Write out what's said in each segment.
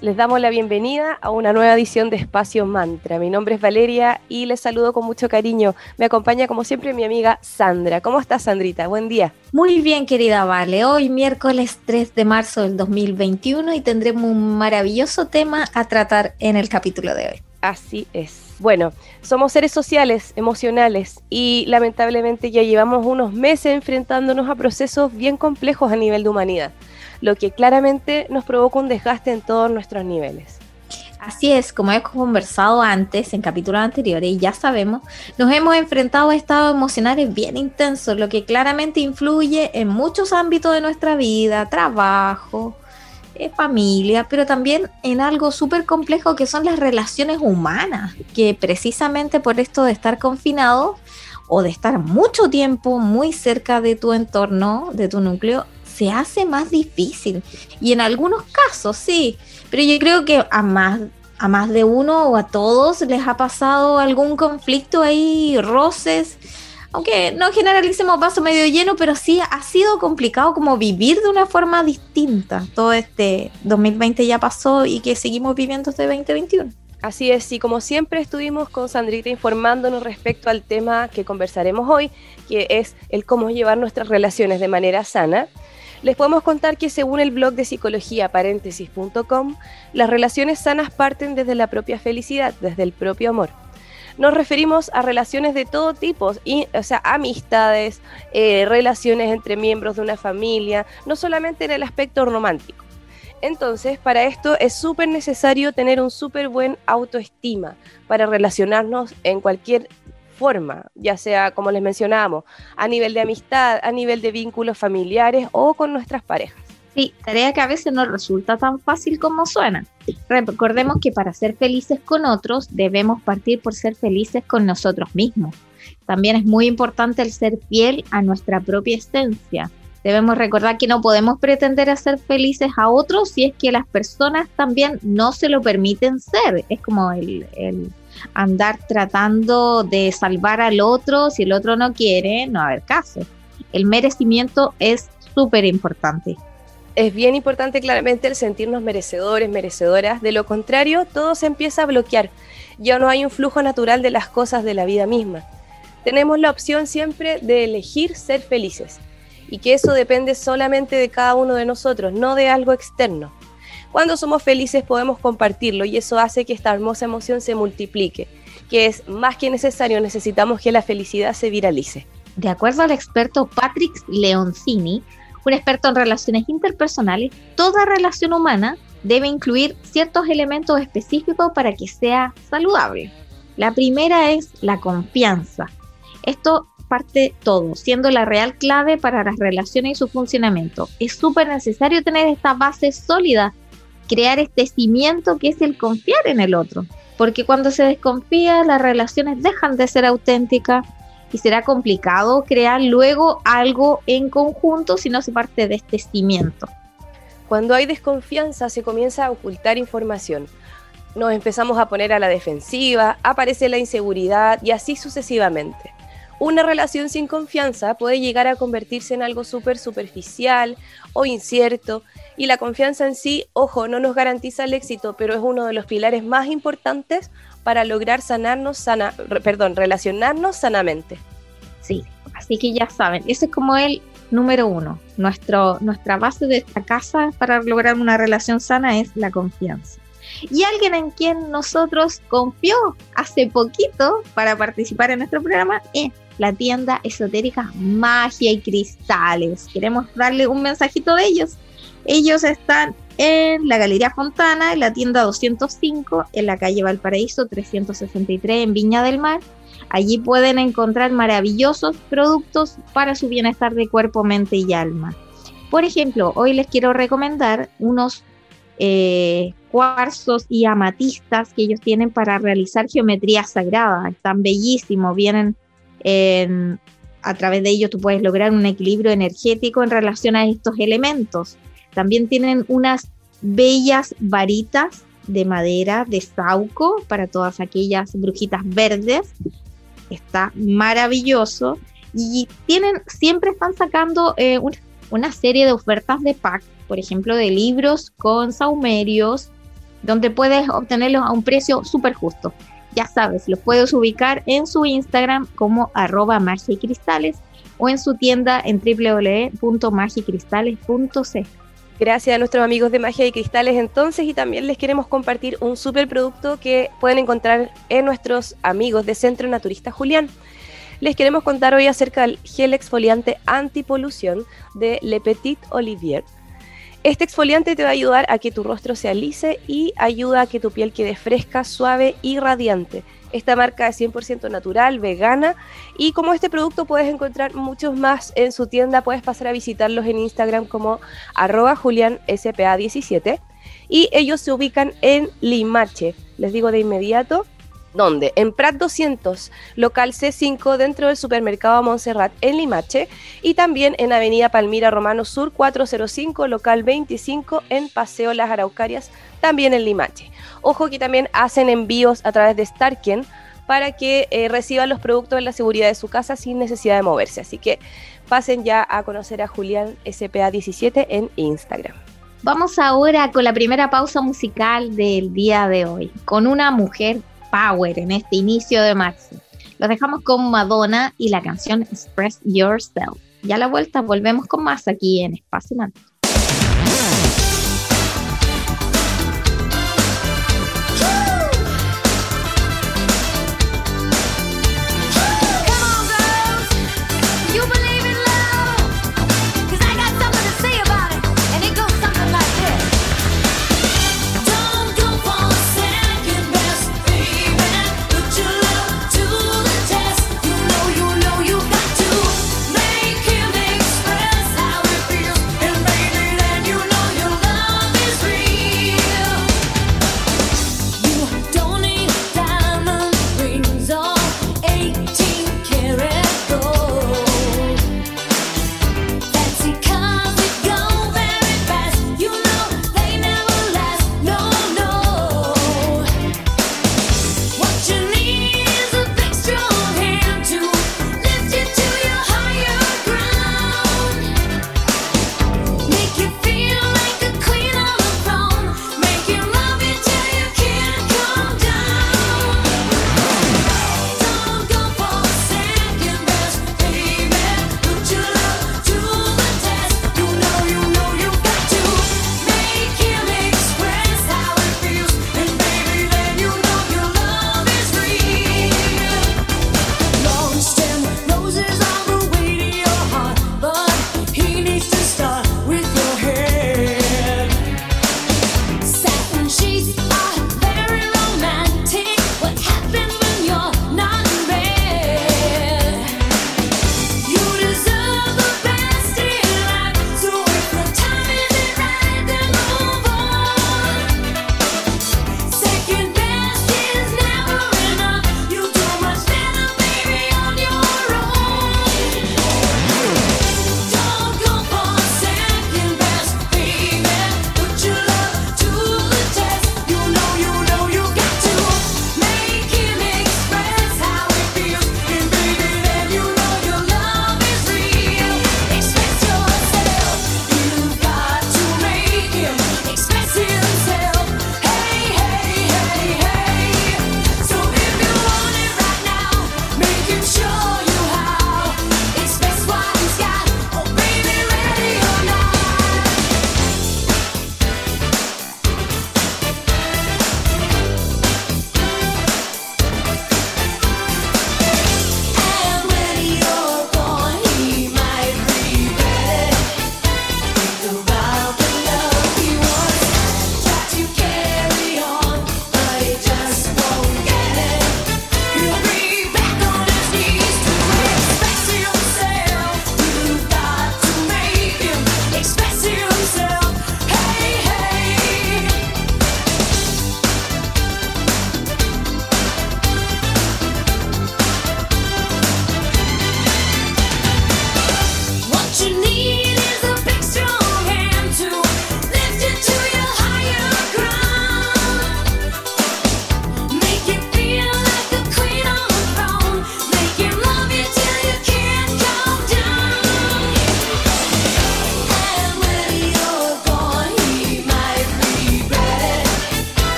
Les damos la bienvenida a una nueva edición de Espacio Mantra. Mi nombre es Valeria y les saludo con mucho cariño. Me acompaña como siempre mi amiga Sandra. ¿Cómo estás, Sandrita? Buen día. Muy bien, querida Vale. Hoy miércoles 3 de marzo del 2021 y tendremos un maravilloso tema a tratar en el capítulo de hoy. Así es. Bueno, somos seres sociales, emocionales y lamentablemente ya llevamos unos meses enfrentándonos a procesos bien complejos a nivel de humanidad lo que claramente nos provoca un desgaste en todos nuestros niveles. Así es, como hemos conversado antes en capítulos anteriores y ya sabemos, nos hemos enfrentado a estados emocionales bien intensos, lo que claramente influye en muchos ámbitos de nuestra vida, trabajo, eh, familia, pero también en algo súper complejo que son las relaciones humanas, que precisamente por esto de estar confinados o de estar mucho tiempo muy cerca de tu entorno, de tu núcleo, se hace más difícil. Y en algunos casos sí, pero yo creo que a más, a más de uno o a todos les ha pasado algún conflicto ahí, roces. Aunque no generalicemos vaso medio lleno, pero sí ha sido complicado como vivir de una forma distinta. Todo este 2020 ya pasó y que seguimos viviendo este 2021. Así es, y como siempre estuvimos con Sandrita informándonos respecto al tema que conversaremos hoy, que es el cómo llevar nuestras relaciones de manera sana les podemos contar que según el blog de psicología paréntesis.com, las relaciones sanas parten desde la propia felicidad, desde el propio amor. Nos referimos a relaciones de todo tipo, o sea, amistades, eh, relaciones entre miembros de una familia, no solamente en el aspecto romántico. Entonces, para esto es súper necesario tener un súper buen autoestima para relacionarnos en cualquier forma, ya sea, como les mencionábamos, a nivel de amistad, a nivel de vínculos familiares o con nuestras parejas. Sí, tarea que a veces no resulta tan fácil como suena. Recordemos que para ser felices con otros debemos partir por ser felices con nosotros mismos. También es muy importante el ser fiel a nuestra propia esencia. Debemos recordar que no podemos pretender hacer felices a otros si es que las personas también no se lo permiten ser. Es como el, el andar tratando de salvar al otro, si el otro no quiere, no va a haber caso. El merecimiento es súper importante. Es bien importante claramente el sentirnos merecedores, merecedoras. De lo contrario, todo se empieza a bloquear. Ya no hay un flujo natural de las cosas de la vida misma. Tenemos la opción siempre de elegir ser felices y que eso depende solamente de cada uno de nosotros, no de algo externo. Cuando somos felices podemos compartirlo y eso hace que esta hermosa emoción se multiplique, que es más que necesario, necesitamos que la felicidad se viralice. De acuerdo al experto Patrick Leoncini, un experto en relaciones interpersonales, toda relación humana debe incluir ciertos elementos específicos para que sea saludable. La primera es la confianza. Esto parte todo, siendo la real clave para las relaciones y su funcionamiento. Es súper necesario tener esta base sólida crear este cimiento que es el confiar en el otro. Porque cuando se desconfía, las relaciones dejan de ser auténticas y será complicado crear luego algo en conjunto si no se parte de este cimiento. Cuando hay desconfianza se comienza a ocultar información. Nos empezamos a poner a la defensiva, aparece la inseguridad y así sucesivamente. Una relación sin confianza puede llegar a convertirse en algo súper superficial o incierto y la confianza en sí, ojo, no nos garantiza el éxito, pero es uno de los pilares más importantes para lograr sanarnos, sana, perdón, relacionarnos sanamente. Sí, así que ya saben, ese es como el número uno. Nuestro, nuestra base de esta casa para lograr una relación sana es la confianza. Y alguien en quien nosotros confió hace poquito para participar en nuestro programa es la tienda esotérica Magia y Cristales. Queremos darle un mensajito de ellos. Ellos están en la Galería Fontana, en la tienda 205, en la calle Valparaíso 363, en Viña del Mar. Allí pueden encontrar maravillosos productos para su bienestar de cuerpo, mente y alma. Por ejemplo, hoy les quiero recomendar unos eh, cuarzos y amatistas que ellos tienen para realizar geometría sagrada. Están bellísimos, vienen a través de ellos tú puedes lograr un equilibrio energético en relación a estos elementos. También tienen unas bellas varitas de madera, de sauco, para todas aquellas brujitas verdes. Está maravilloso. Y tienen, siempre están sacando eh, una serie de ofertas de pack, por ejemplo, de libros con saumerios, donde puedes obtenerlos a un precio súper justo. Ya sabes, los puedes ubicar en su Instagram como arroba magia y cristales o en su tienda en www.magicristales.c. Gracias a nuestros amigos de Magia y Cristales entonces y también les queremos compartir un super producto que pueden encontrar en nuestros amigos de Centro Naturista Julián. Les queremos contar hoy acerca del gel exfoliante antipolución de Le Petit Olivier este exfoliante te va a ayudar a que tu rostro se alice y ayuda a que tu piel quede fresca, suave y radiante. Esta marca es 100% natural, vegana y como este producto puedes encontrar muchos más en su tienda, puedes pasar a visitarlos en Instagram como arroba julianspa17 y ellos se ubican en Limache. Les digo de inmediato, ¿Dónde? En Prat 200, local C5 dentro del supermercado Montserrat en Limache y también en Avenida Palmira Romano Sur 405, local 25 en Paseo Las Araucarias, también en Limache. Ojo que también hacen envíos a través de Starken para que eh, reciban los productos en la seguridad de su casa sin necesidad de moverse. Así que pasen ya a conocer a Julián SPA17 en Instagram. Vamos ahora con la primera pausa musical del día de hoy, con una mujer power en este inicio de marzo. Los dejamos con Madonna y la canción Express Yourself. Ya la vuelta volvemos con más aquí en Espacio Manto.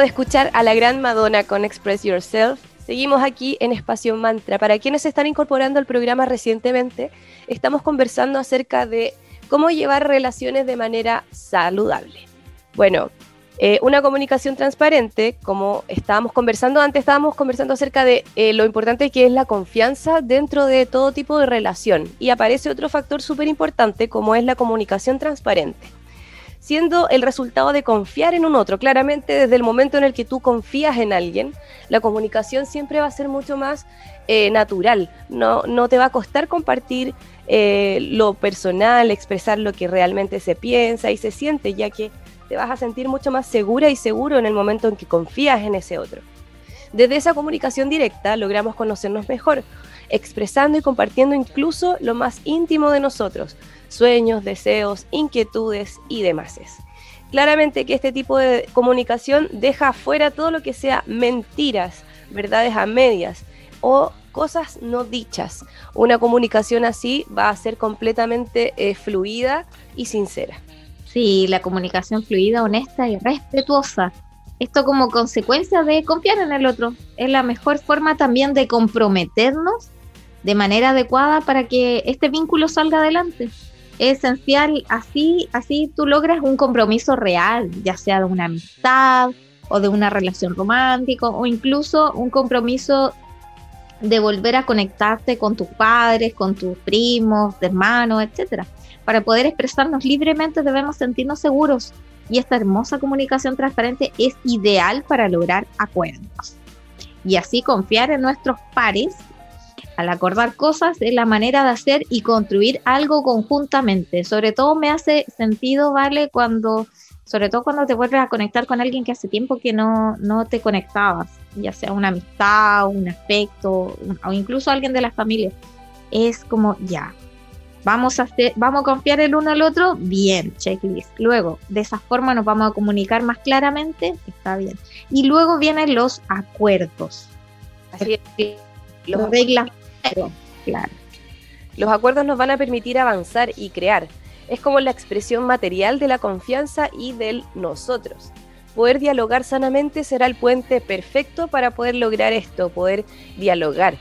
De escuchar a la gran Madonna con Express Yourself, seguimos aquí en Espacio Mantra. Para quienes se están incorporando al programa recientemente, estamos conversando acerca de cómo llevar relaciones de manera saludable. Bueno, eh, una comunicación transparente, como estábamos conversando antes, estábamos conversando acerca de eh, lo importante que es la confianza dentro de todo tipo de relación. Y aparece otro factor súper importante como es la comunicación transparente siendo el resultado de confiar en un otro. Claramente, desde el momento en el que tú confías en alguien, la comunicación siempre va a ser mucho más eh, natural. No, no te va a costar compartir eh, lo personal, expresar lo que realmente se piensa y se siente, ya que te vas a sentir mucho más segura y seguro en el momento en que confías en ese otro. Desde esa comunicación directa logramos conocernos mejor, expresando y compartiendo incluso lo más íntimo de nosotros, sueños, deseos, inquietudes y demás. Claramente que este tipo de comunicación deja fuera todo lo que sea mentiras, verdades a medias o cosas no dichas. Una comunicación así va a ser completamente eh, fluida y sincera. Sí, la comunicación fluida, honesta y respetuosa. Esto como consecuencia de confiar en el otro. Es la mejor forma también de comprometernos de manera adecuada para que este vínculo salga adelante es esencial, así, así tú logras un compromiso real, ya sea de una amistad o de una relación romántica o incluso un compromiso de volver a conectarte con tus padres, con tus primos, hermanos, etcétera. Para poder expresarnos libremente debemos sentirnos seguros y esta hermosa comunicación transparente es ideal para lograr acuerdos y así confiar en nuestros pares al acordar cosas es la manera de hacer y construir algo conjuntamente. Sobre todo me hace sentido, ¿vale? Cuando, sobre todo cuando te vuelves a conectar con alguien que hace tiempo que no, no te conectabas, ya sea una amistad, un aspecto, o incluso alguien de la familia. Es como, ya, vamos a, hacer, vamos a confiar el uno al otro, bien, checklist. Luego, de esa forma nos vamos a comunicar más claramente, está bien. Y luego vienen los acuerdos. Así es. Las reglas Los acuerdos nos van a permitir avanzar y crear. Es como la expresión material de la confianza y del nosotros. Poder dialogar sanamente será el puente perfecto para poder lograr esto, poder dialogar.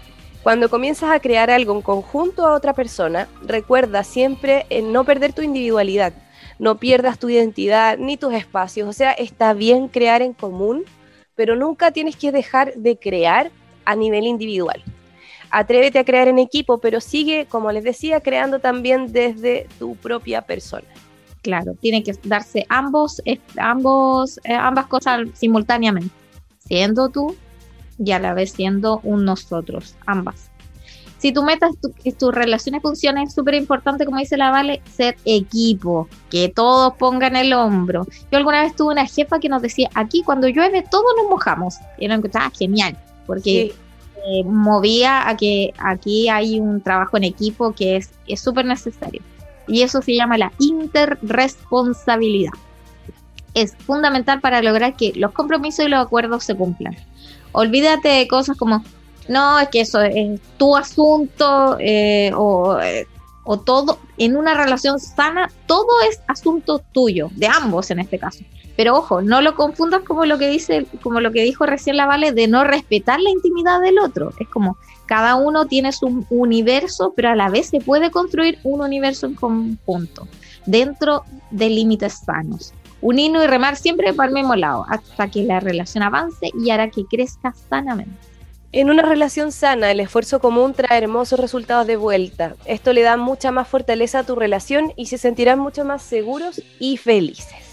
Cuando comienzas a crear algo en conjunto a otra persona, recuerda siempre en no perder tu individualidad, no pierdas tu identidad ni tus espacios. O sea, está bien crear en común, pero nunca tienes que dejar de crear a nivel individual atrévete a crear en equipo, pero sigue, como les decía, creando también desde tu propia persona. Claro, tiene que darse ambos, ambos, eh, ambas cosas simultáneamente, siendo tú y a la vez siendo un nosotros, ambas. Si tu meta es que tus relaciones funcionen, es súper importante, como dice la Vale, ser equipo, que todos pongan el hombro. Yo alguna vez tuve una jefa que nos decía, aquí cuando llueve todos nos mojamos. Y era genial, porque eh, movía a que aquí hay un trabajo en equipo que es súper necesario. Y eso se llama la interresponsabilidad. Es fundamental para lograr que los compromisos y los acuerdos se cumplan. Olvídate de cosas como, no, es que eso es tu asunto eh, o, eh, o todo, en una relación sana, todo es asunto tuyo, de ambos en este caso. Pero ojo, no lo confundas como lo que dice, como lo que dijo recién la Vale, de no respetar la intimidad del otro. Es como cada uno tiene su universo, pero a la vez se puede construir un universo en conjunto, dentro de límites sanos. Unirnos y remar siempre para el mismo lado, hasta que la relación avance y hará que crezca sanamente. En una relación sana, el esfuerzo común trae hermosos resultados de vuelta. Esto le da mucha más fortaleza a tu relación y se sentirán mucho más seguros y felices.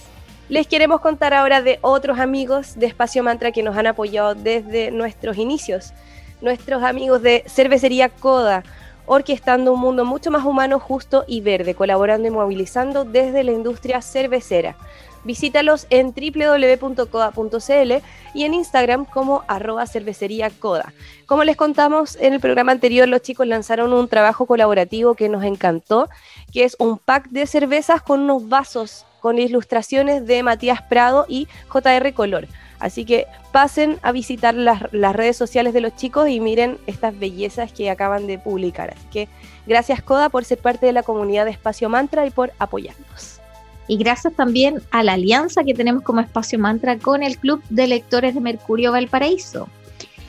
Les queremos contar ahora de otros amigos de Espacio Mantra que nos han apoyado desde nuestros inicios. Nuestros amigos de Cervecería Coda, orquestando un mundo mucho más humano, justo y verde, colaborando y movilizando desde la industria cervecera. Visítalos en www.coda.cl y en Instagram como arroba cervecería coda. Como les contamos en el programa anterior, los chicos lanzaron un trabajo colaborativo que nos encantó, que es un pack de cervezas con unos vasos con ilustraciones de Matías Prado y JR Color. Así que pasen a visitar las, redes sociales de los chicos y miren estas bellezas que acaban de publicar. Así que gracias Coda por ser parte de la comunidad de Espacio Mantra y por apoyarnos. y gracias también a la alianza que tenemos como espacio mantra con el Club de Lectores de Mercurio Valparaíso.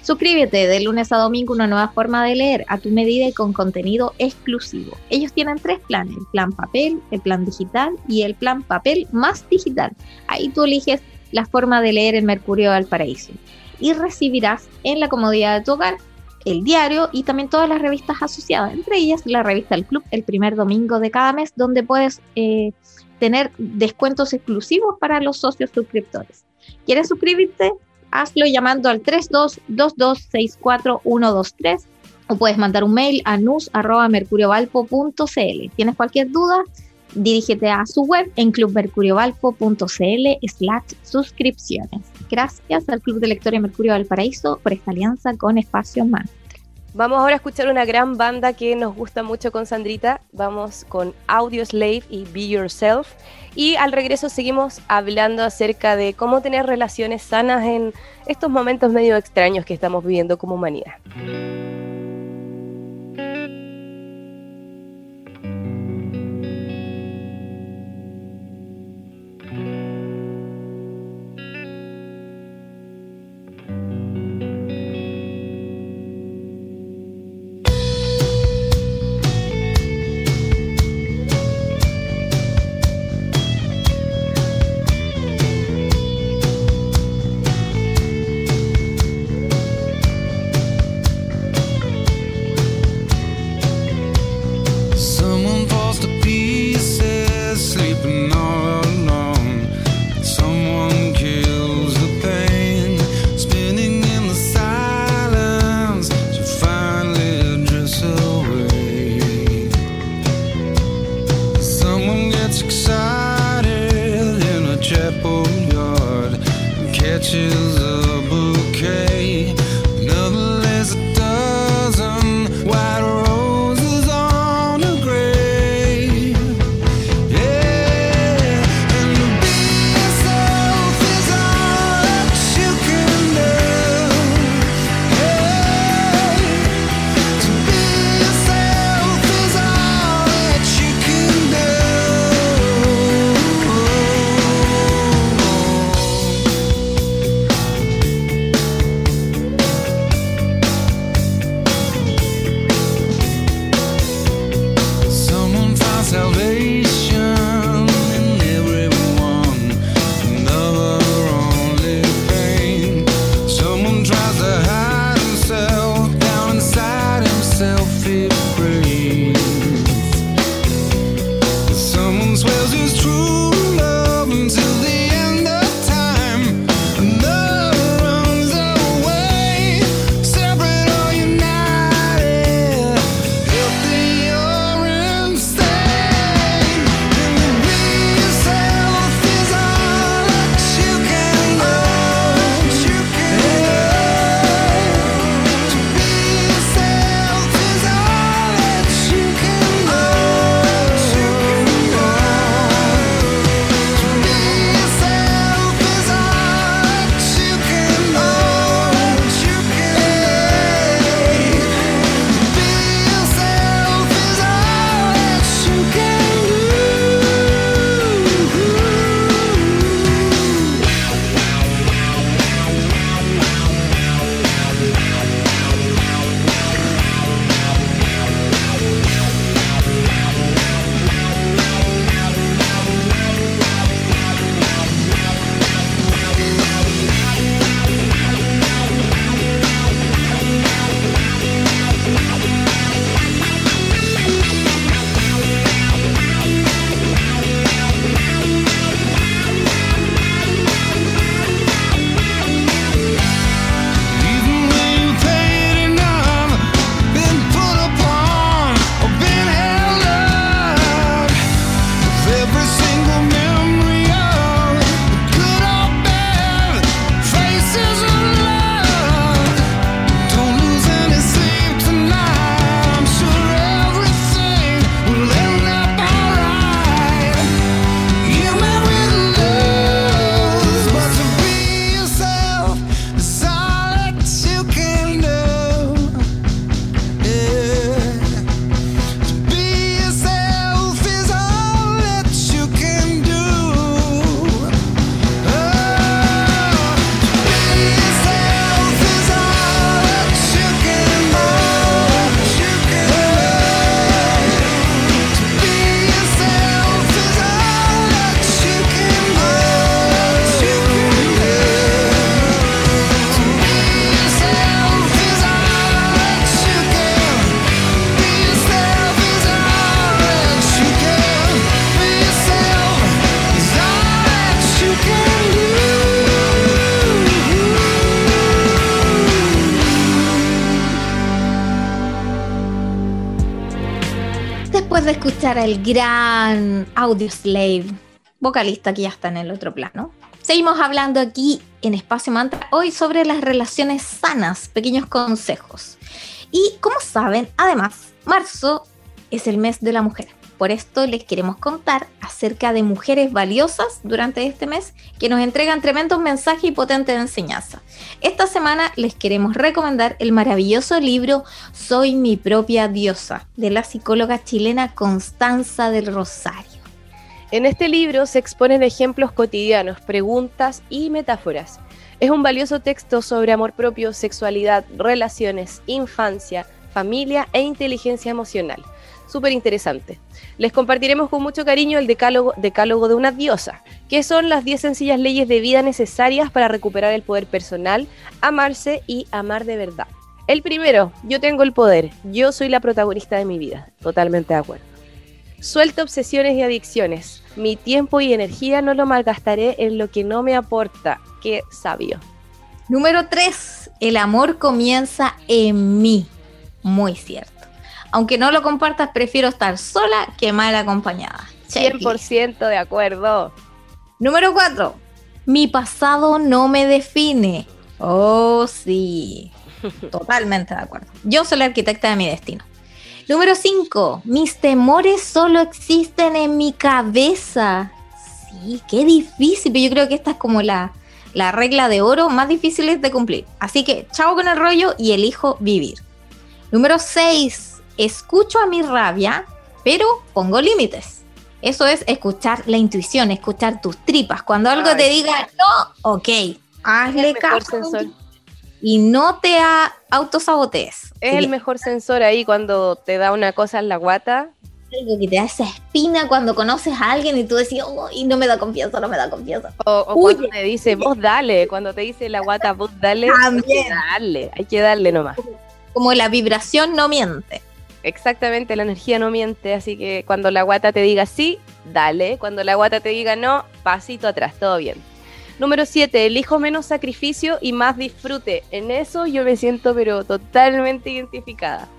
Suscríbete de lunes a domingo una nueva forma de leer a tu medida y con contenido exclusivo. Ellos tienen tres planes, el plan papel, el plan digital y el plan papel más digital. Ahí tú eliges la forma de leer en Mercurio Valparaíso y recibirás en la comodidad de tu hogar el diario y también todas las revistas asociadas, entre ellas la revista El Club el primer domingo de cada mes, donde puedes eh, tener descuentos exclusivos para los socios suscriptores. ¿Quieres suscribirte? Hazlo llamando al 3222642123 o puedes mandar un mail a nus.mercuriovalpo.cl. ¿Tienes cualquier duda? Dirígete a su web en clubmercuriovalpo.cl slash suscripciones. Gracias al Club de Lectores Mercurio Valparaíso por esta alianza con Espacio Man. Vamos ahora a escuchar una gran banda que nos gusta mucho con Sandrita. Vamos con Audio Slave y Be Yourself. Y al regreso seguimos hablando acerca de cómo tener relaciones sanas en estos momentos medio extraños que estamos viviendo como humanidad. excited in a chapel yard. And catches feel free. Al gran Audio Slave, vocalista que ya está en el otro plano, seguimos hablando aquí en Espacio Mantra hoy sobre las relaciones sanas, pequeños consejos. Y como saben, además, marzo es el mes de la mujer. Por esto les queremos contar acerca de mujeres valiosas durante este mes que nos entregan tremendos mensajes y potentes enseñanza. Esta semana les queremos recomendar el maravilloso libro Soy mi propia diosa de la psicóloga chilena Constanza del Rosario. En este libro se exponen ejemplos cotidianos, preguntas y metáforas. Es un valioso texto sobre amor propio, sexualidad, relaciones, infancia, familia e inteligencia emocional súper interesante. Les compartiremos con mucho cariño el decálogo, de una diosa, que son las 10 sencillas leyes de vida necesarias para recuperar el poder personal, amarse y amar de verdad. El primero, yo tengo el poder, yo soy la protagonista de mi vida, totalmente de acuerdo. Suelto obsesiones y adicciones, mi tiempo y energía no lo malgastaré en lo que no me aporta, qué sabio. Número 3, el amor comienza en mí, muy cierto. Aunque no lo compartas, prefiero estar sola que mal acompañada. 100% de acuerdo. Número 4. Mi pasado no me define. Oh, sí. Totalmente de acuerdo. Yo soy la arquitecta de mi destino. Número 5. Mis temores solo existen en mi cabeza. Sí, qué difícil. Pero yo creo que esta es como la, la regla de oro más difícil de cumplir. Así que chao con el rollo y elijo vivir. Número 6 escucho a mi rabia, pero pongo límites. Eso es escuchar la intuición, escuchar tus tripas. Cuando algo te diga no, ok, hazle caso. Y no te autosabotees. Es el mejor sensor ahí cuando te da una cosa en la guata. Algo que te da esa espina cuando conoces a alguien y tú decís, oh, y no me da confianza, no me da confianza. O, cuando te dice, vos dale, cuando te dice la guata, vos dale, hay que darle, hay que darle nomás. Como la vibración no miente. Exactamente, la energía no miente, así que cuando la guata te diga sí, dale. Cuando la guata te diga no, pasito atrás, todo bien. Número 7, elijo menos sacrificio y más disfrute. En eso yo me siento pero totalmente identificada.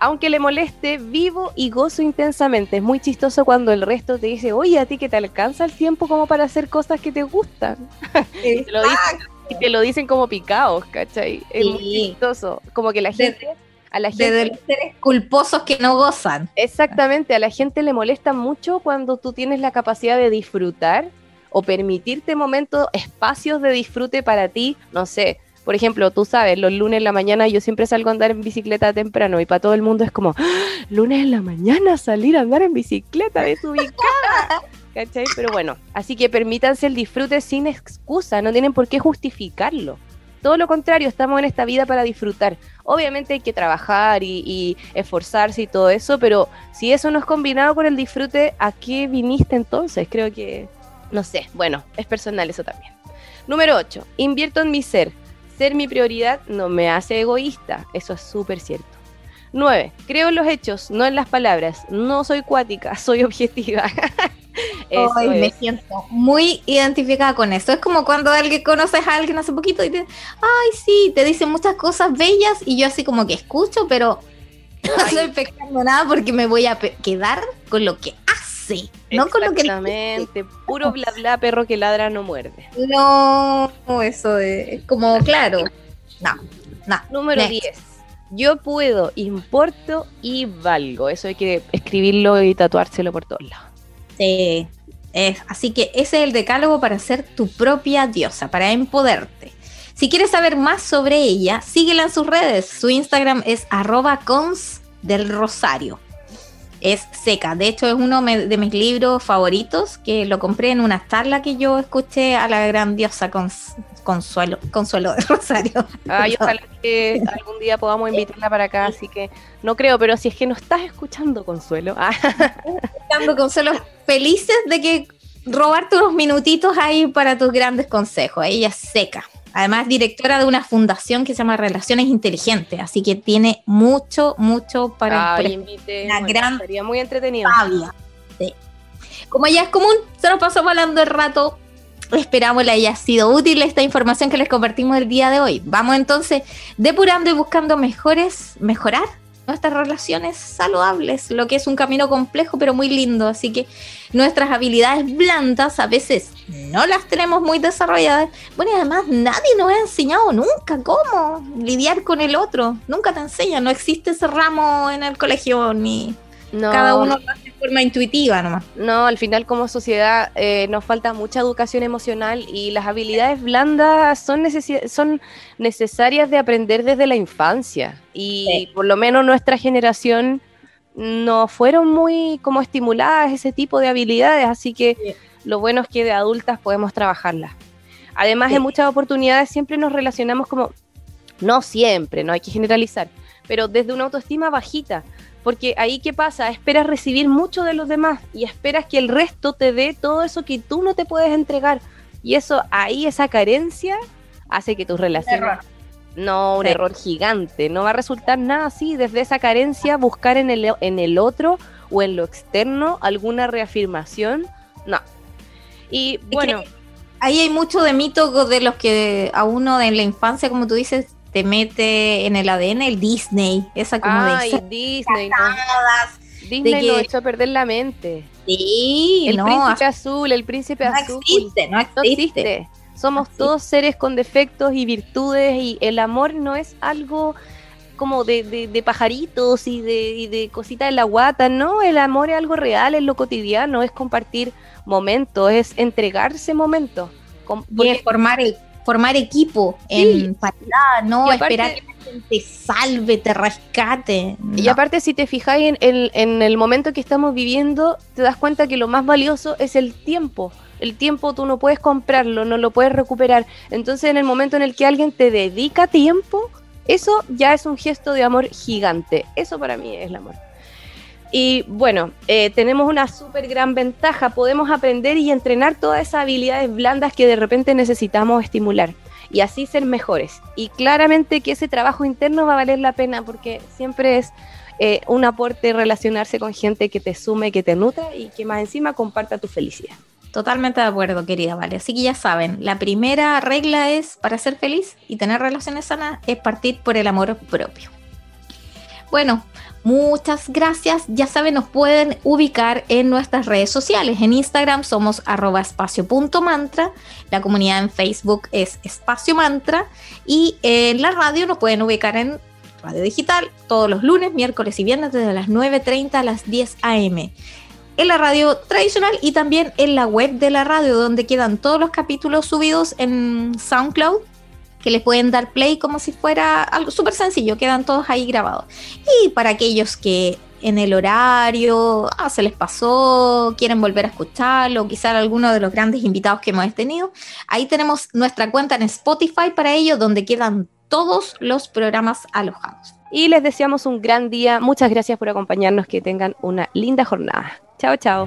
Aunque le moleste, vivo y gozo intensamente. Es muy chistoso cuando el resto te dice, oye, a ti que te alcanza el tiempo como para hacer cosas que te gustan. y, te lo dicen, y te lo dicen como picados, ¿cachai? Es muy chistoso. Como que la gente a la gente, de los seres culposos que no gozan. Exactamente, a la gente le molesta mucho cuando tú tienes la capacidad de disfrutar o permitirte momentos, espacios de disfrute para ti, no sé. Por ejemplo, tú sabes, los lunes en la mañana yo siempre salgo a andar en bicicleta temprano y para todo el mundo es como, ¡Ah! lunes en la mañana salir a andar en bicicleta desubicada. ¿Cachai? Pero bueno, así que permítanse el disfrute sin excusa, no tienen por qué justificarlo. Todo lo contrario, estamos en esta vida para disfrutar. Obviamente hay que trabajar y, esforzarse y todo eso, pero si eso no es combinado con el disfrute, ¿a qué viniste entonces? Creo que, no sé, bueno, es personal eso también. Número 8, invierto en mi ser. Ser mi prioridad no me hace egoísta, eso es súper cierto. 9. Creo en los hechos, no en las palabras. No soy cuática, soy objetiva. Hoy me siento muy identificada con eso. Es como cuando alguien conoces a alguien hace poquito y te, ay, sí, te dice muchas cosas bellas y yo así como que escucho, pero no estoy pescando nada porque me voy a quedar con lo que hace, no con lo que Exactamente, puro bla bla, perro que ladra no muerde. No, eso es como claro. No, no. Número 10. Yo puedo, importo y valgo. Eso hay que escribirlo y tatuárselo por todos lados. Sí, es, así que ese es el decálogo para ser tu propia diosa, para empoderarte. Si quieres saber más sobre ella, síguela en sus redes. Su Instagram es arroba cons del rosario. Es seca. De hecho, es uno de mis libros favoritos que lo compré en una charla que yo escuché a la gran diosa Consuelo, Consuelo de Rosario. Ay, ojalá que algún día podamos invitarla para acá, así que no creo, pero si es que no estás escuchando Consuelo. Ah. Escuchando Consuelo, felices de que robarte unos minutitos ahí para tus grandes consejos. Ella es seca. Además, directora de una fundación que se llama Relaciones Inteligentes, así que tiene mucho, mucho para Ay, invite. Una gran sería muy entretenido. Sí. Como ya es común, se nos pasó hablando el rato Esperamos le haya sido útil esta información que les compartimos el día de hoy. Vamos entonces depurando y buscando mejores, mejorar nuestras relaciones saludables, lo que es un camino complejo pero muy lindo. Así que nuestras habilidades blandas a veces no las tenemos muy desarrolladas. Bueno, y además nadie nos ha enseñado nunca cómo lidiar con el otro. Nunca te enseñan, no existe ese ramo en el colegio ni cada uno lo hace de forma intuitiva nomás. No, al final como sociedad eh, nos falta mucha educación emocional y las habilidades blandas son, son necesarias de aprender desde la infancia. Y por lo menos nuestra generación no fueron muy como estimuladas ese tipo de habilidades, así que lo bueno es que de adultas podemos trabajarlas. Además, en muchas oportunidades siempre nos relacionamos como, no siempre, no hay que generalizar, pero desde una autoestima bajita. Porque ahí qué pasa, esperas recibir mucho de los demás y esperas que el resto te dé todo eso que tú no te puedes entregar. Y eso ahí, esa carencia, hace que tus relaciones... No, un error gigante. No va a resultar nada así. Desde esa carencia, buscar en el, en el otro o en lo externo alguna reafirmación. No. Y bueno. Ahí hay mucho de mito de los que a uno en la infancia, como tú dices, te mete en el ADN el Disney, esa como Ay, Disney, Disney nos echó a perder la mente. Sí, el príncipe azul, el príncipe azul. Existe, no existe, Somos todos seres con defectos y virtudes y el amor no es algo como de, de, pajaritos y de, y de cositas en la guata, no, el amor es algo real, es lo cotidiano, es compartir momentos, es entregarse momentos. y es formar el formar equipo en paridad, no esperar que la gente salve, te rescate. Y aparte, si te fijáis en, en, el momento que estamos viviendo, te das cuenta que lo más valioso es el tiempo. El tiempo tú no puedes comprarlo, no lo puedes recuperar. Entonces, en el momento en el que alguien te dedica tiempo, eso ya es un gesto de amor gigante. Eso para mí es el amor. Y bueno, eh, tenemos una súper gran ventaja, podemos aprender y entrenar todas esas habilidades blandas que de repente necesitamos estimular y así ser mejores. Y claramente que ese trabajo interno va a valer la pena porque siempre es eh, un aporte relacionarse con gente que te sume, que te nutra y que más encima comparta tu felicidad. Totalmente de acuerdo, querida Vale. Así que ya saben, la primera regla es para ser feliz y tener relaciones sanas es partir por el amor propio. Bueno, Muchas gracias. Ya saben, nos pueden ubicar en nuestras redes sociales. En Instagram somos arroba espacio.mantra. La comunidad en Facebook es espacio mantra. Y en la radio nos pueden ubicar en Radio Digital todos los lunes, miércoles y viernes desde las 9.30 a las 10 a.m. En la radio tradicional y también en la web de la radio donde quedan todos los capítulos subidos en SoundCloud que les pueden dar play como si fuera algo súper sencillo, quedan todos ahí grabados. Y para aquellos que en el horario ah, se les pasó, quieren volver a escucharlo, quizá alguno de los grandes invitados que hemos tenido, ahí tenemos nuestra cuenta en Spotify para ello, donde quedan todos los programas alojados. Y les deseamos un gran día. Muchas gracias por acompañarnos. Que tengan una linda jornada. Chao, chao.